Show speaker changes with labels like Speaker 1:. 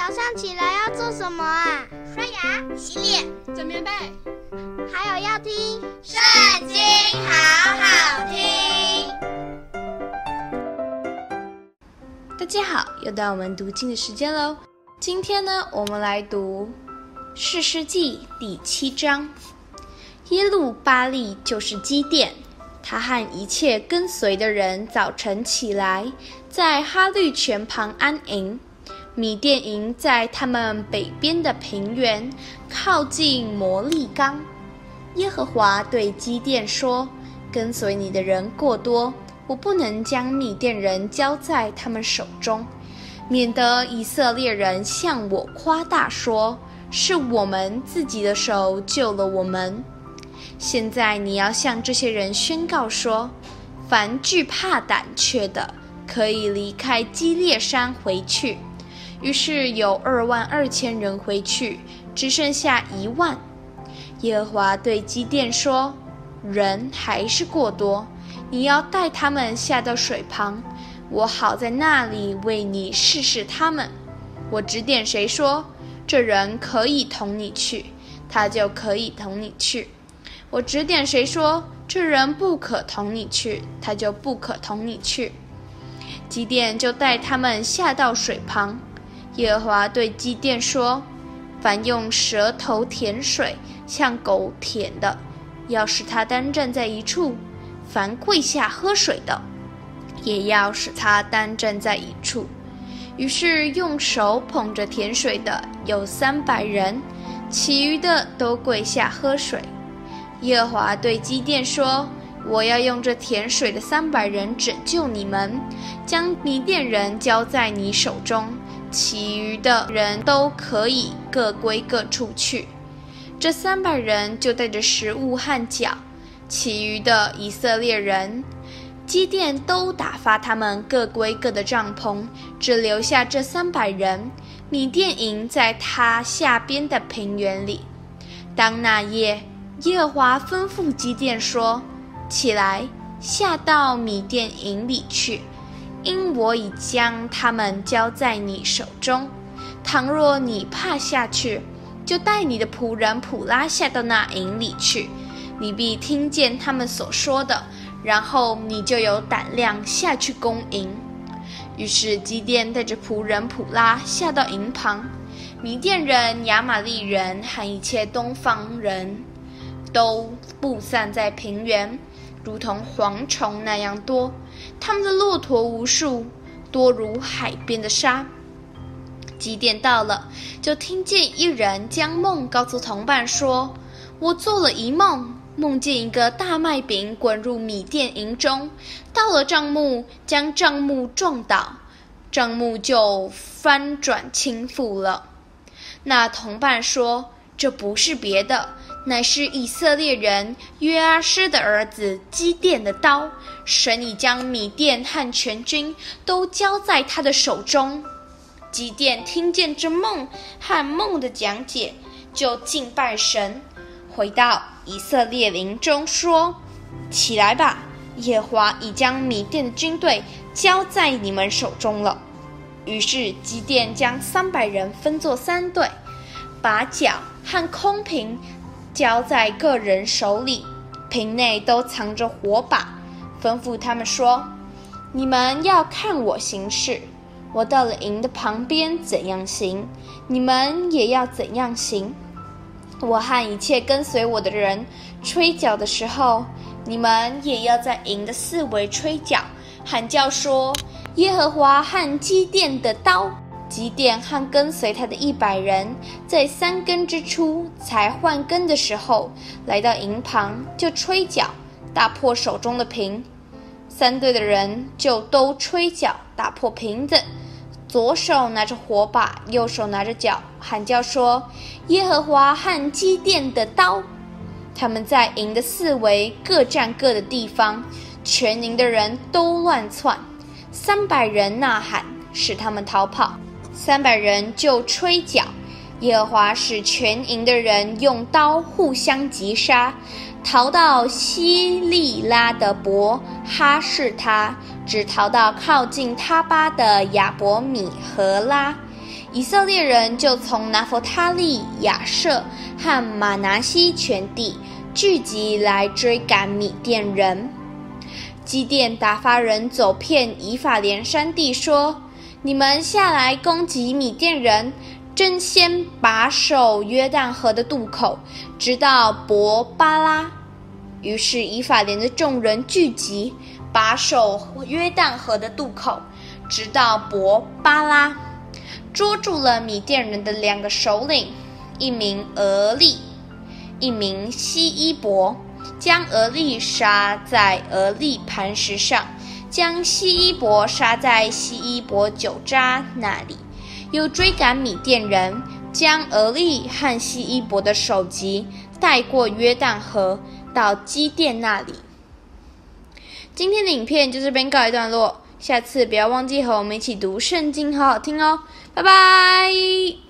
Speaker 1: 早上起来要做什么啊？
Speaker 2: 刷牙、洗脸、
Speaker 3: 整棉被，
Speaker 1: 还有要听《
Speaker 2: 圣经》，好好听。
Speaker 4: 大家好，又到我们读经的时间喽。今天呢，我们来读《士师记》第七章。耶路巴力就是基甸，他和一切跟随的人早晨起来，在哈绿泉旁安营。米甸营在他们北边的平原，靠近摩利冈。耶和华对基甸说：“跟随你的人过多，我不能将米甸人交在他们手中，免得以色列人向我夸大说，是我们自己的手救了我们。现在你要向这些人宣告说：凡惧怕胆怯的，可以离开基列山回去。”于是有二万二千人回去，只剩下一万。耶和华对基甸说：“人还是过多，你要带他们下到水旁，我好在那里为你试试他们。我指点谁说这人可以同你去，他就可以同你去；我指点谁说这人不可同你去，他就不可同你去。基甸就带他们下到水旁。”耶和华对基甸说：“凡用舌头舔水，像狗舔的，要使他单站在一处；凡跪下喝水的，也要使他单站在一处。”于是用手捧着舔水的有三百人，其余的都跪下喝水。耶和华对基甸说：“我要用这舔水的三百人拯救你们，将米甸人交在你手中。”其余的人都可以各归各处去。这三百人就带着食物和脚，其余的以色列人，基甸都打发他们各归各的帐篷，只留下这三百人。米甸营在他下边的平原里。当那夜，耶和华吩咐基甸说：“起来，下到米甸营里去。”因我已将他们交在你手中，倘若你怕下去，就带你的仆人普拉下到那营里去，你必听见他们所说的，然后你就有胆量下去攻营。于是基甸带着仆人普拉下到营旁，米甸人、亚玛力人和一切东方人都布散在平原。如同蝗虫那样多，他们的骆驼无数，多如海边的沙。几点到了，就听见一人将梦告诉同伴说：“我做了一梦，梦见一个大麦饼滚入米店营中，到了帐幕，将帐幕撞倒，帐幕就翻转倾覆了。”那同伴说：“这不是别的。”乃是以色列人约阿施的儿子基甸的刀，神已将米甸和全军都交在他的手中。基甸听见这梦和梦的讲解，就敬拜神，回到以色列营中说：“起来吧，耶华已将米甸的军队交在你们手中了。”于是基甸将三百人分作三队，把角和空瓶。交在个人手里，瓶内都藏着火把，吩咐他们说：“你们要看我行事。我到了营的旁边怎样行，你们也要怎样行。我和一切跟随我的人吹角的时候，你们也要在营的四围吹角，喊叫说：耶和华和基甸的刀。”基甸和跟随他的一百人，在三更之初才换更的时候，来到营旁，就吹角，打破手中的瓶。三队的人就都吹角，打破瓶子，左手拿着火把，右手拿着角，喊叫说：“耶和华和基甸的刀！”他们在营的四围各占各的地方，全营的人都乱窜，三百人呐喊，使他们逃跑。三百人就吹角，耶和华使全营的人用刀互相击杀，逃到希利拉的伯哈士他，只逃到靠近他巴的亚伯米何拉。以色列人就从拿弗他利、亚设和玛拿西全地聚集来追赶米甸人。基甸打发人走遍以法莲山地，说：“你们下来攻击米甸人，争先把守约旦河的渡口，直到伯巴拉。”于是以法莲的众人聚集，把守约旦河的渡口，直到伯巴拉。捉住了米甸人的两个首领，一名俄利，一名希伊伯，将俄利杀在俄利磐石上，将希伊伯杀在希伊伯酒渣那里，又追赶米甸人，将俄利和希伊伯的首级带过约旦河，到基甸那里。今天的影片就这边告一段落。下次不要忘记和我们一起读圣经，好好听哦，拜拜。